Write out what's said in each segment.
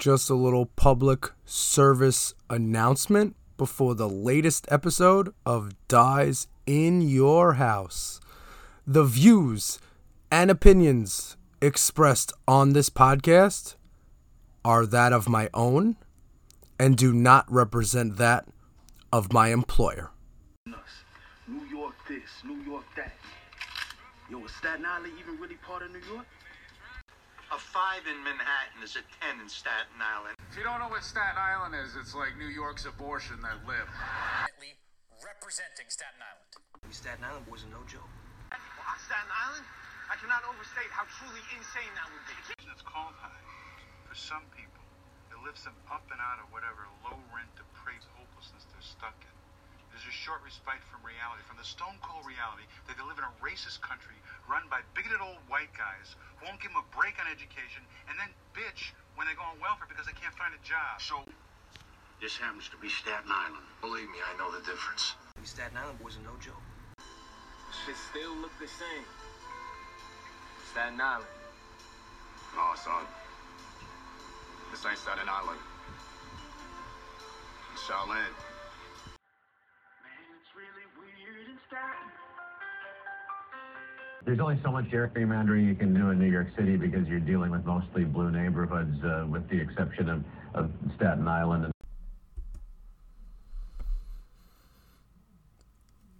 just a little public service announcement before the latest episode of Dies in Your House. The views and opinions expressed on this podcast are that of my own and do not represent that of my employer. New York this, New York that. Yo, is Staten Island even really part of New York? A five in Manhattan is a ten in Staten Island. If you don't know what Staten Island is, it's like New York's abortion that lived. representing Staten Island. We Staten Island boys are no joke. Well, on Staten Island, I cannot overstate how truly insane that would be. It's cold high. For some people, it lifts them up and out of whatever low rent, depraved hopelessness they're stuck in. There's a short respite from reality, from the stone cold reality that they live in a racist country run by bigoted old white guys who won't give them a break on education and then bitch when they go on welfare because they can't find a job. So, this happens to be Staten Island. Believe me, I know the difference. We Staten Island boys are no joke. Shit still look the same. Staten Island. No, son. This ain't Staten Island. It's Shaolin. There's only so much gerrymandering you can do in New York City because you're dealing with mostly blue neighborhoods, uh, with the exception of, of Staten Island. And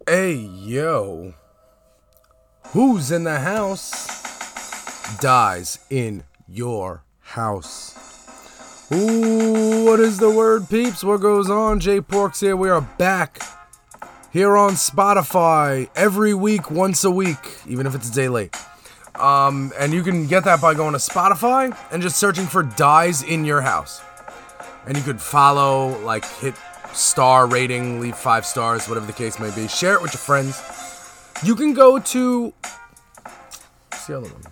Hey, yo. Who's in the house? Dies in your house. Ooh, what is the word, peeps? What goes on? Jay Porks here. We are back here on Spotify every week, once a week, even if it's a day late. Um, and you can get that by going to Spotify and just searching for Dies in Your House. And you could follow, like, hit star rating, leave five stars, whatever the case may be. Share it with your friends. You can go to. What's the other one?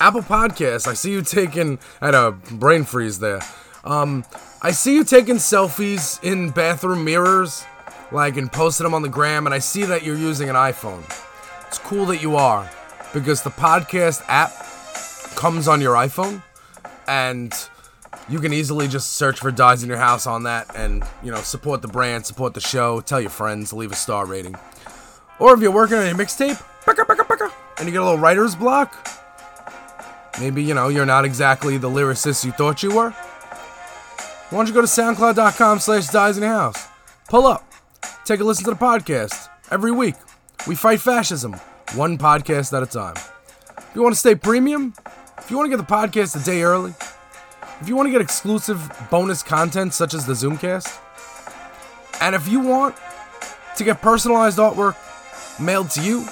Apple Podcasts. I see you taking. I had a brain freeze there. Um, I see you taking selfies in bathroom mirrors, like, and posting them on the gram, and I see that you're using an iPhone. It's cool that you are, because the podcast app comes on your iPhone, and you can easily just search for Dies in Your House on that and, you know, support the brand, support the show, tell your friends, leave a star rating. Or if you're working on your mixtape, and you get a little writer's block, maybe, you know, you're not exactly the lyricist you thought you were. Why don't you go to soundcloud.com slash dies in your house? Pull up. Take a listen to the podcast. Every week. We fight fascism. One podcast at a time. If you want to stay premium, if you want to get the podcast a day early, if you want to get exclusive bonus content such as the Zoomcast, and if you want to get personalized artwork mailed to you,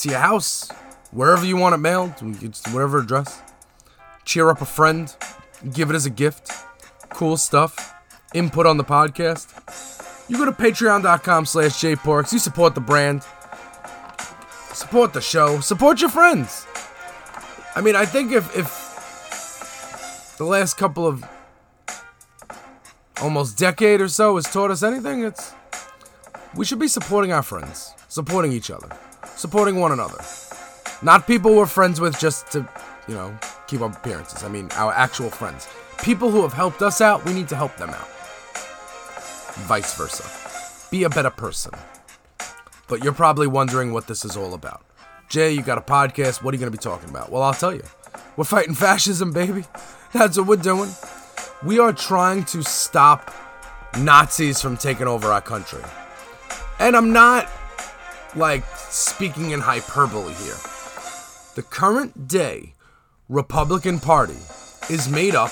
to your house, wherever you want it mailed, whatever address, cheer up a friend, give it as a gift, cool stuff, input on the podcast, you go to patreon.com slash jporks, you support the brand, support the show, support your friends. I mean, I think if, if the last couple of almost decade or so has taught us anything, it's we should be supporting our friends, supporting each other, supporting one another. Not people we're friends with just to, you know, keep up appearances. I mean, our actual friends. People who have helped us out, we need to help them out. Vice versa. Be a better person. But you're probably wondering what this is all about. Jay, you got a podcast. What are you going to be talking about? Well, I'll tell you. We're fighting fascism, baby. That's what we're doing. We are trying to stop Nazis from taking over our country. And I'm not like speaking in hyperbole here. The current day Republican Party is made up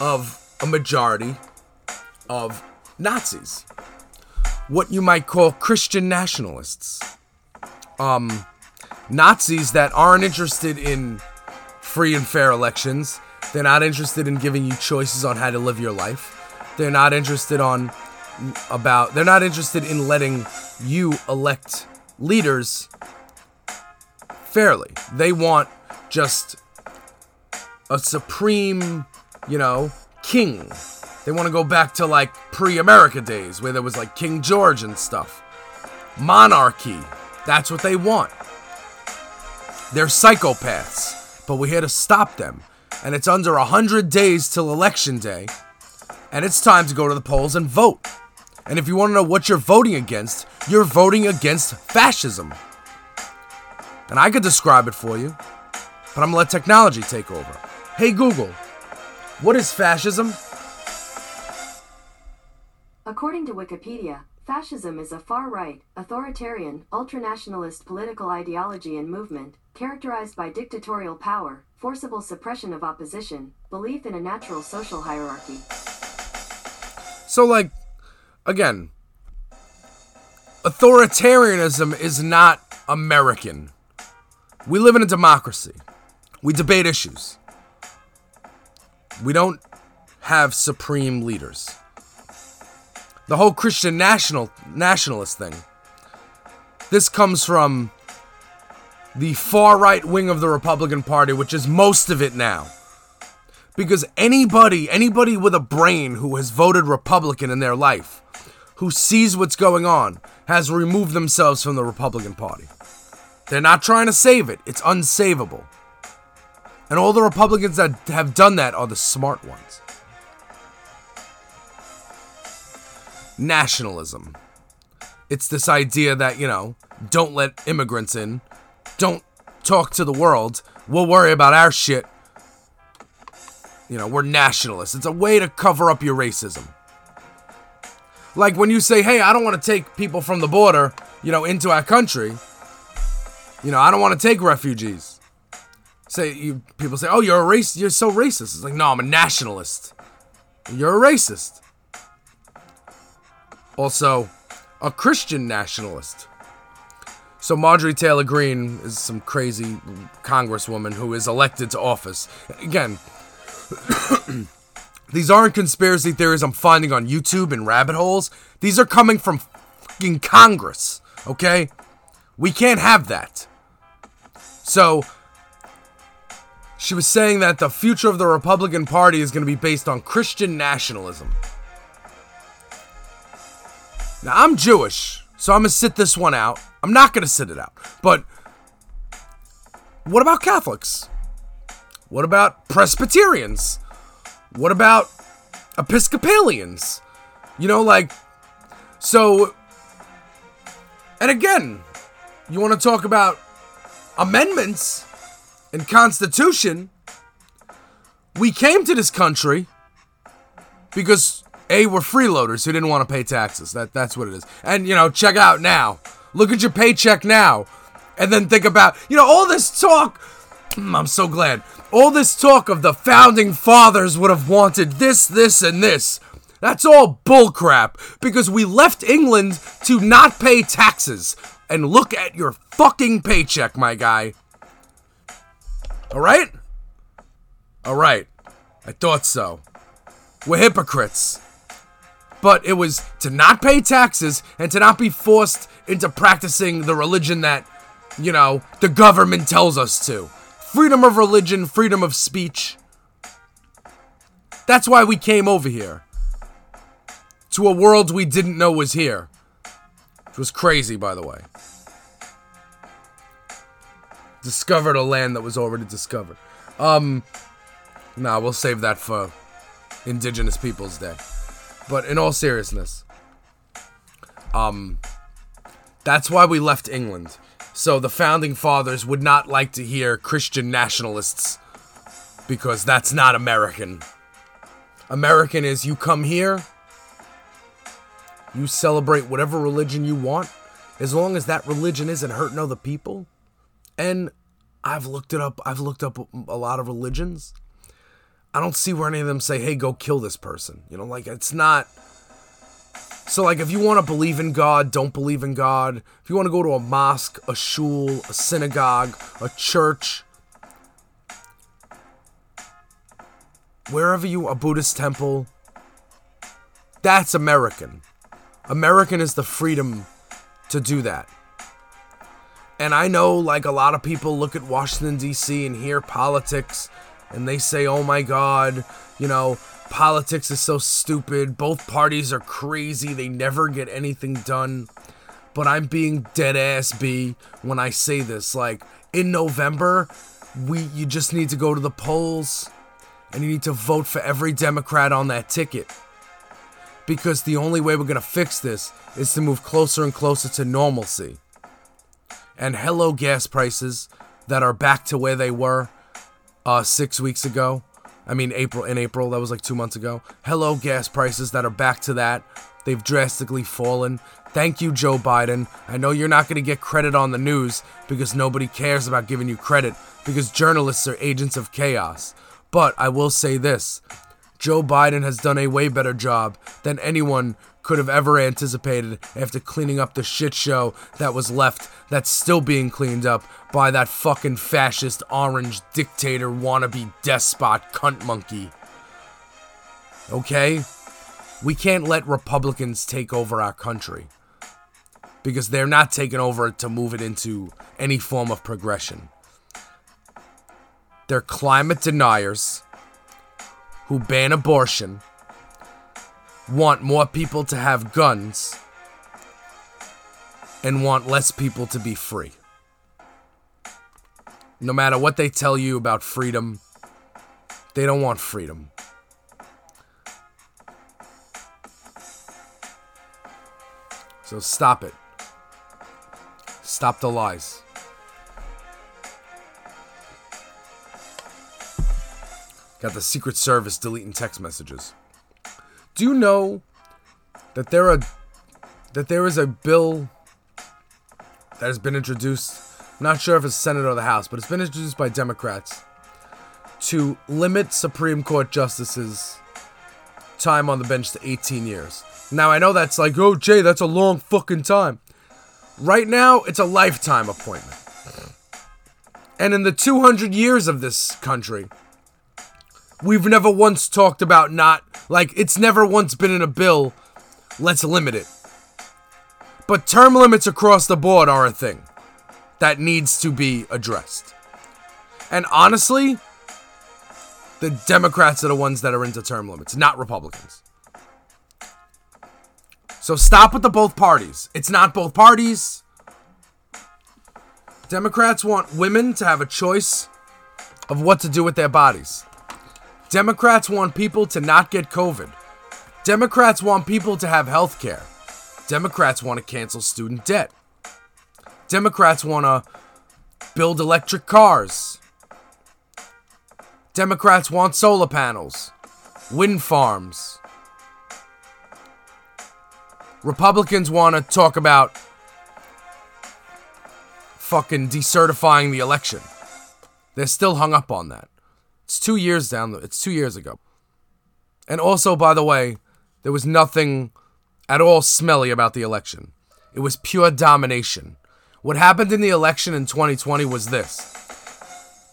of a majority of Nazis. What you might call Christian nationalists. Um, Nazis that aren't interested in free and fair elections. They're not interested in giving you choices on how to live your life. They're not interested on about they're not interested in letting you elect leaders fairly. They want just a supreme, you know, king. They want to go back to like pre-America days where there was like King George and stuff. Monarchy. That's what they want. They're psychopaths, but we're here to stop them. and it's under 100 days till election day, and it's time to go to the polls and vote. And if you want to know what you're voting against, you're voting against fascism. And I could describe it for you, but I'm gonna let technology take over. Hey Google, what is fascism? According to Wikipedia, fascism is a far right, authoritarian, ultranationalist political ideology and movement characterized by dictatorial power, forcible suppression of opposition, belief in a natural social hierarchy. So, like, again, authoritarianism is not American. We live in a democracy. We debate issues. We don't have supreme leaders. The whole Christian national nationalist thing. This comes from the far right wing of the Republican Party, which is most of it now. Because anybody, anybody with a brain who has voted Republican in their life, who sees what's going on, has removed themselves from the Republican Party. They're not trying to save it, it's unsavable. And all the Republicans that have done that are the smart ones. Nationalism. It's this idea that, you know, don't let immigrants in, don't talk to the world, we'll worry about our shit. You know, we're nationalists. It's a way to cover up your racism. Like when you say, hey, I don't want to take people from the border, you know, into our country. You know, I don't want to take refugees. Say you people say, "Oh, you're a race. You're so racist." It's like, no, I'm a nationalist. You're a racist. Also, a Christian nationalist. So Marjorie Taylor Greene is some crazy congresswoman who is elected to office. Again, these aren't conspiracy theories I'm finding on YouTube and rabbit holes. These are coming from fucking Congress, okay? We can't have that. So, she was saying that the future of the Republican Party is going to be based on Christian nationalism. Now, I'm Jewish, so I'm going to sit this one out. I'm not going to sit it out. But what about Catholics? What about Presbyterians? What about Episcopalians? You know, like, so, and again, you want to talk about amendments and Constitution? We came to this country because A, we're freeloaders who didn't want to pay taxes. That that's what it is. And you know, check out now. Look at your paycheck now. And then think about, you know, all this talk. Mm, I'm so glad. All this talk of the founding fathers would have wanted this, this, and this. That's all bullcrap because we left England to not pay taxes. And look at your fucking paycheck, my guy. Alright? Alright. I thought so. We're hypocrites. But it was to not pay taxes and to not be forced into practicing the religion that, you know, the government tells us to. Freedom of religion, freedom of speech. That's why we came over here. To a world we didn't know was here. Which was crazy, by the way. Discovered a land that was already discovered. Um, nah, we'll save that for Indigenous Peoples Day. But in all seriousness, um, that's why we left England. So the founding fathers would not like to hear Christian nationalists because that's not American. American is you come here, you celebrate whatever religion you want, as long as that religion isn't hurting other people. And I've looked it up, I've looked up a lot of religions. I don't see where any of them say, hey, go kill this person. You know, like it's not. So, like, if you want to believe in God, don't believe in God. If you want to go to a mosque, a shul, a synagogue, a church, wherever you, a Buddhist temple, that's American. American is the freedom to do that. And I know, like, a lot of people look at Washington, D.C. and hear politics and they say, oh my god, you know, politics is so stupid. Both parties are crazy. They never get anything done. But I'm being dead ass B when I say this. Like, in November, we you just need to go to the polls and you need to vote for every Democrat on that ticket. Because the only way we're going to fix this is to move closer and closer to normalcy. And hello, gas prices that are back to where they were uh, six weeks ago. I mean, April in April, that was like two months ago. Hello, gas prices that are back to that. They've drastically fallen. Thank you, Joe Biden. I know you're not going to get credit on the news because nobody cares about giving you credit because journalists are agents of chaos. But I will say this Joe Biden has done a way better job than anyone could have ever anticipated after cleaning up the shit show that was left that's still being cleaned up by that fucking fascist orange dictator wannabe despot cunt monkey. Okay? We can't let Republicans take over our country because they're not taking over to move it into any form of progression. They're climate deniers who ban abortion, want more people to have guns, and want less people to be free. No matter what they tell you about freedom, they don't want freedom. So stop it. Stop the lies. Got the Secret Service deleting text messages. Do you know that there are that there is a bill that has been introduced? I'm not sure if it's Senate or the House, but it's been introduced by Democrats to limit Supreme Court justices' time on the bench to 18 years. Now I know that's like, oh Jay, that's a long fucking time. Right now, it's a lifetime appointment. And in the 200 years of this country, we've never once talked about not, like, it's never once been in a bill, let's limit it. But term limits across the board are a thing that needs to be addressed. And honestly, the Democrats are the ones that are into term limits, not Republicans. So stop with the both parties. It's not both parties. Democrats want women to have a choice of what to do with their bodies. Democrats want people to not get COVID. Democrats want people to have health care. Democrats want to cancel student debt. Democrats want to build electric cars. Democrats want solar panels, wind farms. Republicans want to talk about fucking decertifying the election. They're still hung up on that. It's two years down. It's two years ago. And also, by the way, there was nothing at all smelly about the election. It was pure domination. What happened in the election in 2020 was this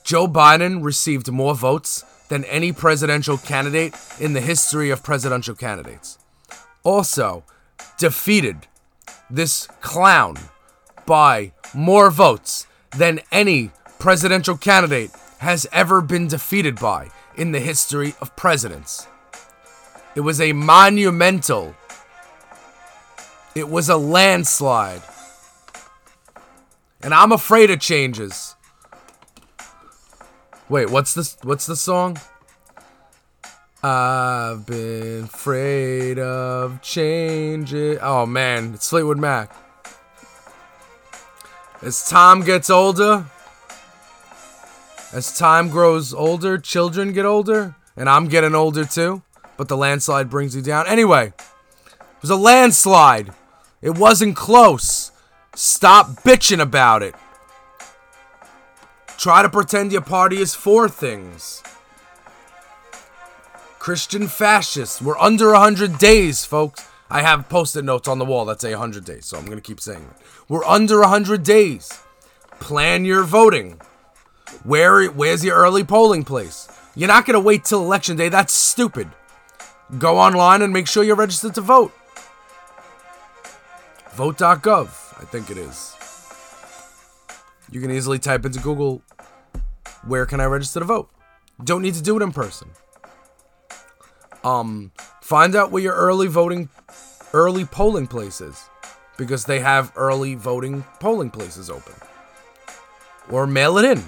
Joe Biden received more votes than any presidential candidate in the history of presidential candidates. Also, defeated this clown by more votes than any presidential candidate has ever been defeated by in the history of presidents. It was a monumental, it was a landslide. And I'm afraid of changes. Wait, what's this? What's the song? I've been afraid of changes. Oh man, it's Fleetwood Mac. As time gets older, as time grows older, children get older, and I'm getting older too. But the landslide brings you down. Anyway, it was a landslide. It wasn't close. Stop bitching about it. Try to pretend your party is for things. Christian fascists. We're under 100 days, folks. I have post-it notes on the wall that say 100 days, so I'm going to keep saying it. We're under 100 days. Plan your voting. Where where's your early polling place? You're not going to wait till election day. That's stupid. Go online and make sure you're registered to vote. Vote.gov, I think it is. You can easily type into Google, where can I register to vote? Don't need to do it in person. Um, find out where your early voting, early polling place is, because they have early voting polling places open. Or mail it in.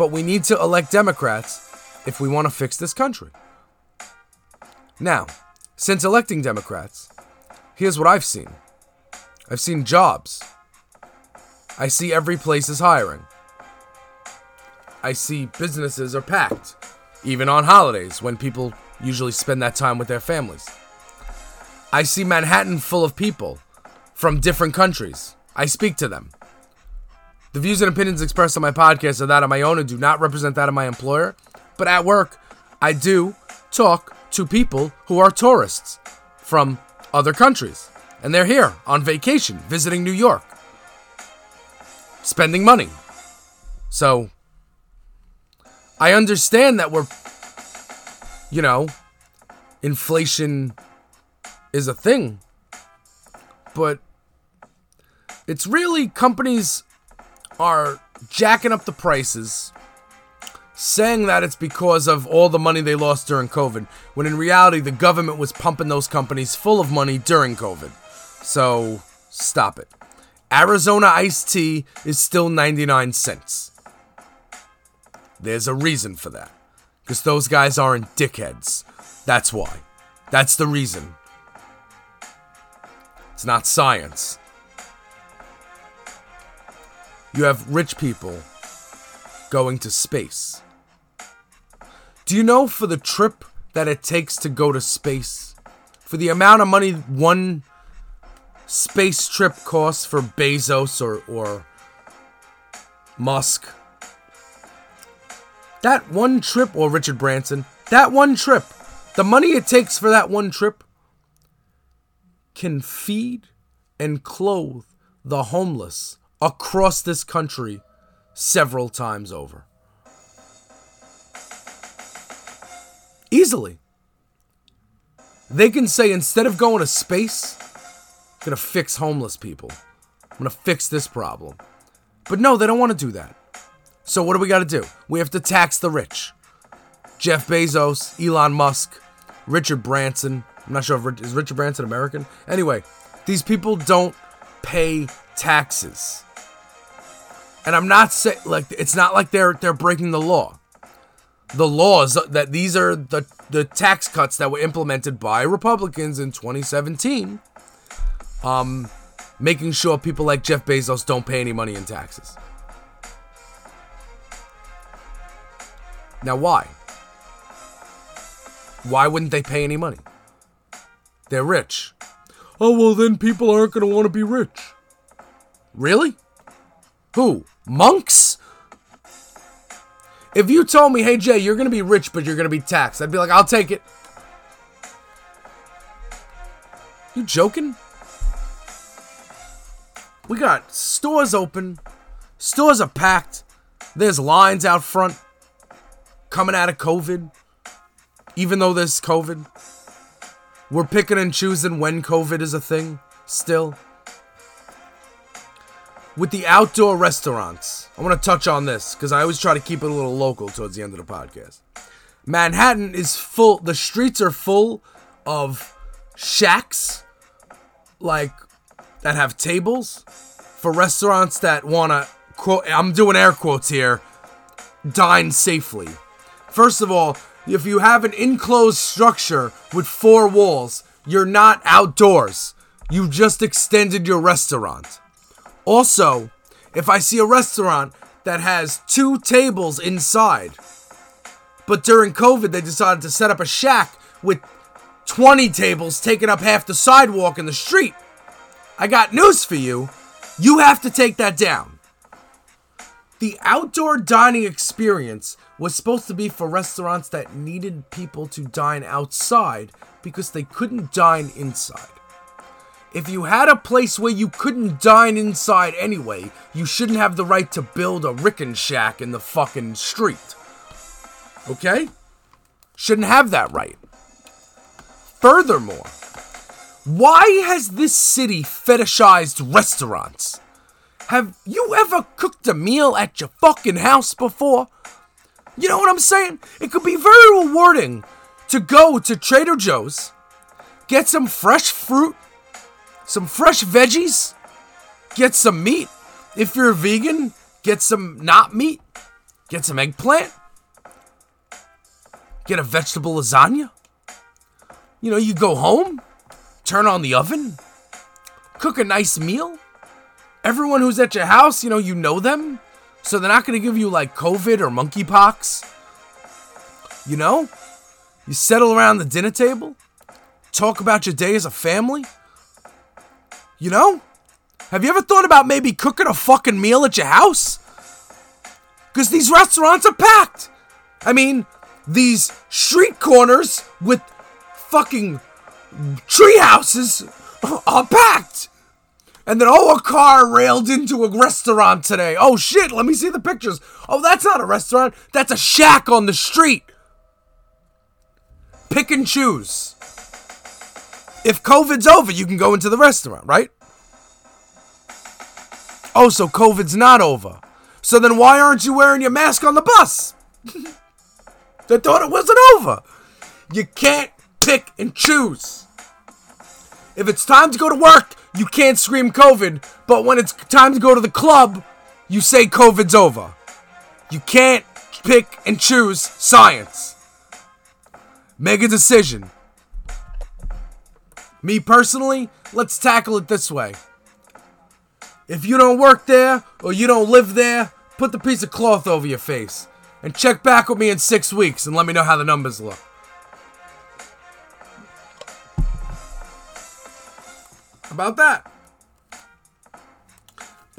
But we need to elect Democrats if we want to fix this country. Now, since electing Democrats, here's what I've seen I've seen jobs. I see every place is hiring. I see businesses are packed, even on holidays when people usually spend that time with their families. I see Manhattan full of people from different countries. I speak to them. The views and opinions expressed on my podcast are that of my own and do not represent that of my employer. But at work, I do talk to people who are tourists from other countries. And they're here on vacation, visiting New York, spending money. So, I understand that we're, you know, inflation is a thing. But it's really companies are jacking up the prices, saying that it's because of all the money they lost during COVID, when in reality, the government was pumping those companies full of money during COVID. So, stop it. Arizona iced tea is still 99 cents. There's a reason for that. Because those guys aren't dickheads. That's why. That's the reason. It's not science. You have rich people going to space. Do you know for the trip that it takes to go to space? For the amount of money one space trip costs for Bezos or, or Musk? That one trip, or Richard Branson, that one trip, the money it takes for that one trip can feed and clothe the homeless across this country several times over. Easily. They can say instead of going to space, I'm gonna fix homeless people. I'm gonna fix this problem. But no, they don't want to do that. So what do we gotta do? We have to tax the rich. Jeff Bezos, Elon Musk, Richard Branson. I'm not sure if is Richard Branson American. Anyway, these people don't pay taxes. And I'm not saying like it's not like they're they're breaking the law. The laws that these are the the tax cuts that were implemented by Republicans in 2017. Um making sure people like Jeff Bezos don't pay any money in taxes. Now why? Why wouldn't they pay any money? They're rich. Oh, well, then people aren't going to want to be rich. Really? Who? Monks? If you told me, hey, Jay, you're to be rich, but you're to be taxed, I'd be like, I'll take it. You joking? We got stores open. Stores are packed. There's lines out front coming out of COVID. Even though there's COVID. We're picking and choosing when COVID is a thing still. With the outdoor restaurants, I want to touch on this because I always try to keep it a little local towards the end of the podcast. Manhattan is full, the streets are full of shacks like that have tables for restaurants that want to quote I'm doing air quotes here dine safely. First of all, if you have an enclosed structure with four walls, you're not outdoors. You've just extended your restaurant. Also, if I see a restaurant that has two tables inside, but during COVID they decided to set up a shack with 20 tables taking up half the sidewalk in the street, I got news for you. You have to take that down. The outdoor dining experience was supposed to be for restaurants that needed people to dine outside because they couldn't dine inside. If you had a place where you couldn't dine inside anyway, you shouldn't have the right to build a Ricken shack in the fucking street. Okay? Shouldn't have that right. Furthermore, why has this city fetishized restaurants? Have you ever cooked a meal at your fucking house before? You know what I'm saying? It could be very rewarding to go to Trader Joe's, get some fresh fruit, some fresh veggies, get some meat. If you're a vegan, get some not meat, get some eggplant. get a vegetable lasagna. You know, you go home, turn on the oven, cook a nice meal. Everyone who's at your house, you know, you know them. So they're not going to give you like COVID or monkeypox. You know? You settle around the dinner table, talk about your day as a family. You know? Have you ever thought about maybe cooking a fucking meal at your house? Because these restaurants are packed. I mean, these street corners with fucking tree houses are packed. And then, oh, a car railed into a restaurant today. Oh shit, let me see the pictures. Oh, that's not a restaurant, that's a shack on the street. Pick and choose. If COVID's over, you can go into the restaurant, right? Oh, so COVID's not over. So then why aren't you wearing your mask on the bus? they thought it wasn't over. You can't pick and choose. If it's time to go to work, you can't scream COVID, but when it's time to go to the club, you say COVID's over. You can't pick and choose science. Make a decision. Me personally, let's tackle it this way. If you don't work there or you don't live there, put the piece of cloth over your face and check back with me in six weeks and let me know how the numbers look. About that.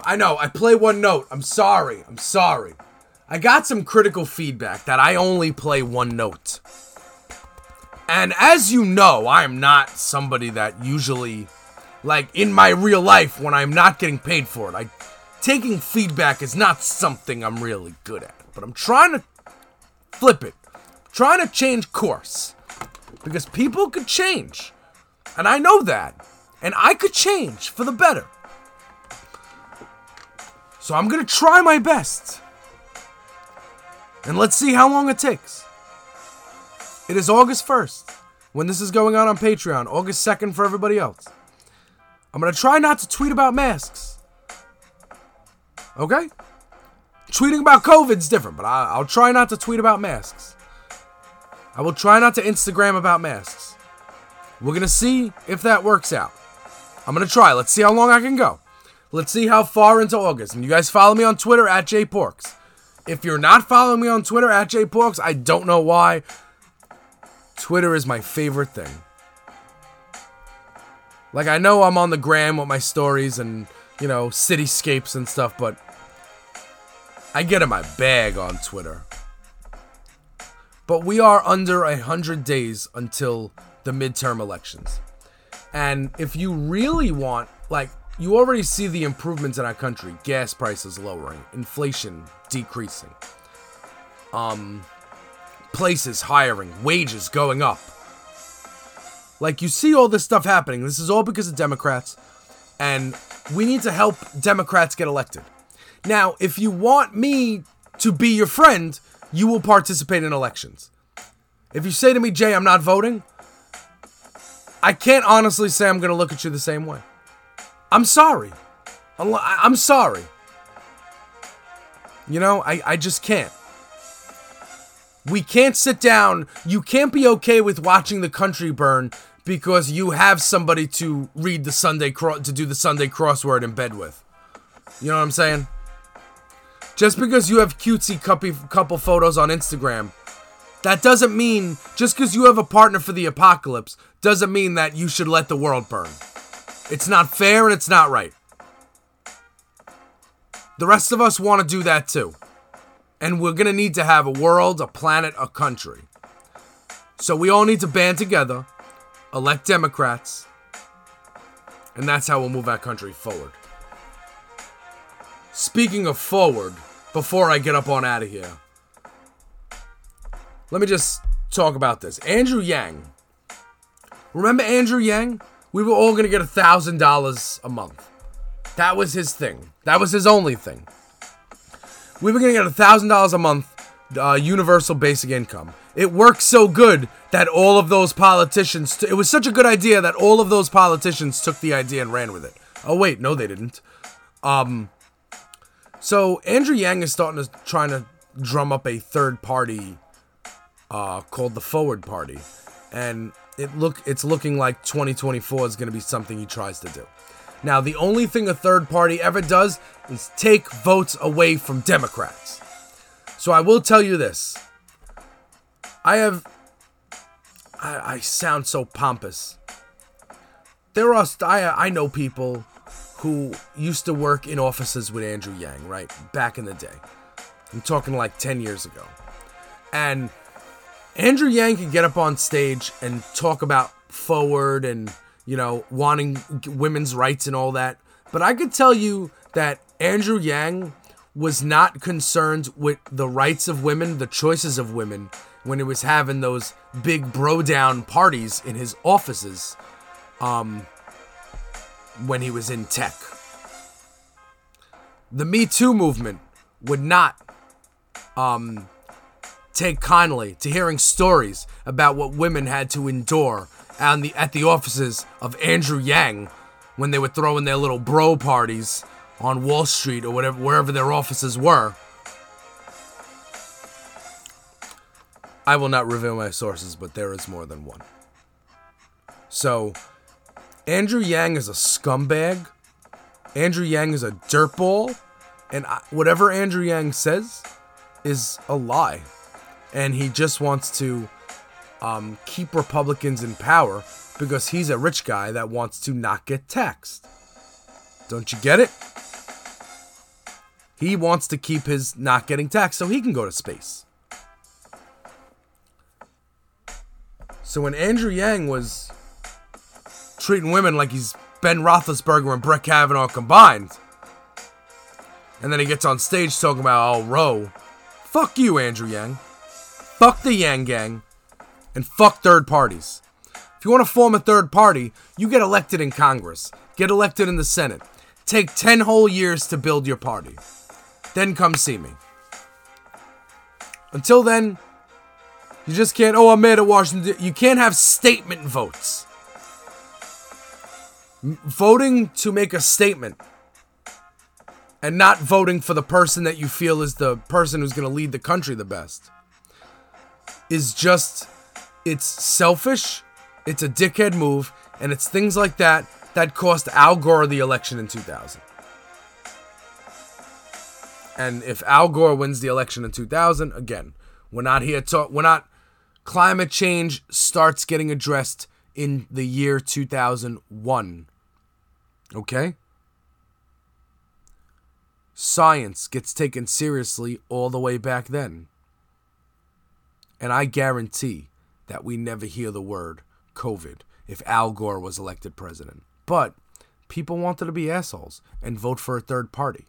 I know, I play one note. I'm sorry. I'm sorry. I got some critical feedback that I only play one note. And as you know, I am not somebody that usually, like in my real life, when I'm not getting paid for it, I taking feedback is not something I'm really good at. But I'm trying to flip it, trying to change course because people could change, and I know that, and I could change for the better. So I'm gonna try my best. And let's see how long it takes. It is August 1st when this is going on on Patreon, August 2nd for everybody else. I'm gonna try not to tweet about masks. Okay? Tweeting about COVID's different, but I, will try not to tweet about masks. I will try not to Instagram about masks. We're gonna see if that works out. I'm gonna try. Let's see how long I can go. Let's see how far into August. And you guys follow me on Twitter at jporks. If you're not following me on Twitter at jporks, I don't know why. Twitter is my favorite thing. Like I know I'm on the gram with my stories and you know cityscapes and stuff, but I get in my bag on Twitter. But we are under a hundred days until the midterm elections. And if you really want, like, you already see the improvements in our country gas prices lowering, inflation decreasing, um, places hiring, wages going up. Like, you see all this stuff happening. This is all because of Democrats, and we need to help Democrats get elected. Now, if you want me to be your friend, you will participate in elections. If you say to me, Jay, I'm not voting, I can't honestly say I'm going to look at you the same way. I'm sorry. I'm sorry. You know, I, I just can't. We can't sit down. You can't be okay with watching the country burn because you have somebody to read the Sunday cro- to do the Sunday crossword in bed with. You know what I'm saying? Just because you have cutesy couple photos on Instagram that doesn't mean just because you have a partner for the apocalypse doesn't mean that you should let the world burn. It's not fair and it's not right. The rest of us want to do that too. And we're going to need to have a world, a planet, a country. So we all need to band together, elect Democrats, and that's how we'll move our country forward. Speaking of forward, before I get up on out of here, let me just talk about this. Andrew Yang. Remember Andrew Yang? We were all going to get a $1,000 a month. That was his thing. That was his only thing. We were going to get a $1,000 a month uh, universal basic income. It worked so good that all of those politicians, t- it was such a good idea that all of those politicians took the idea and ran with it. Oh, wait, no, they didn't. Um, so Andrew Yang is starting to trying to drum up a third party uh, called the Forward Party, and it look it's looking like 2024 is going to be something he tries to do. Now, the only thing a third party ever does is take votes away from Democrats. So I will tell you this. I have. I, I sound so pompous. There are. I, I know people who used to work in offices with Andrew Yang, right? Back in the day. I'm talking like 10 years ago. And Andrew Yang can get up on stage and talk about forward and, you know, wanting women's rights and all that. But I could tell you that Andrew Yang was not concerned with the rights of women, the choices of women, when he was having those big bro down parties in his offices um, when he was in tech. The Me Too movement would not um, take kindly to hearing stories about what women had to endure at the, at the offices of Andrew Yang when they were throwing their little bro parties on Wall Street or whatever wherever their offices were. I will not reveal my sources, but there is more than one. So, Andrew Yang is a scumbag. Andrew Yang is a dirtball. And I, whatever Andrew Yang says is a lie. And he just wants to um, keep Republicans in power because he's a rich guy that wants to not get taxed. Don't you get it? He wants to keep his not getting taxed so he can go to space. So when Andrew Yang was treating women like he's Ben Roethlisberger and Brett Kavanaugh combined, and then he gets on stage talking about oh Roe, fuck you, Andrew Yang, fuck the Yang Gang, and fuck third parties. If you want to form a third party, you get elected in Congress, get elected in the Senate. Take 10 whole years to build your party. Then come see me. Until then, you just can't, oh, I'm mad at Washington. You can't have statement votes. Voting to make a statement and not voting for the person that you feel is the person who's going to lead the country the best is just, it's selfish, it's a dickhead move, and it's things like that that cost Al Gore the election in 2000. And if Al Gore wins the election in 2000, again, we're not here to we're not climate change starts getting addressed in the year 2001. Okay? Science gets taken seriously all the way back then. And I guarantee that we never hear the word COVID if Al Gore was elected president. But people wanted to be assholes and vote for a third party.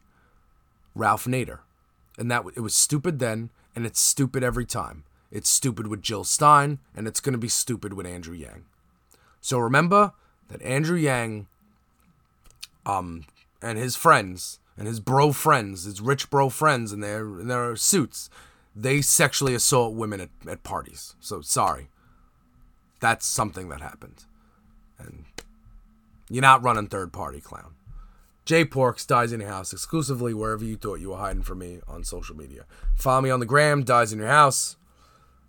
Ralph Nader. And that it was stupid then and it's stupid every time. It's stupid with Jill Stein and it's going to be stupid with Andrew Yang. So remember that Andrew Yang um and his friends and his bro friends, his rich bro friends in their in their suits, they sexually assault women at, at parties. So sorry. That's something that happened. And you're not running third party, clown. Jay Porks dies in your house exclusively wherever you thought you were hiding from me on social media. Follow me on the gram, dies in your house.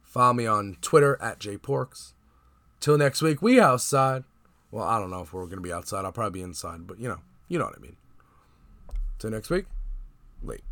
Follow me on Twitter at Jay Porks. Till next week, we outside. Well, I don't know if we're gonna be outside. I'll probably be inside, but you know, you know what I mean. Till next week, late.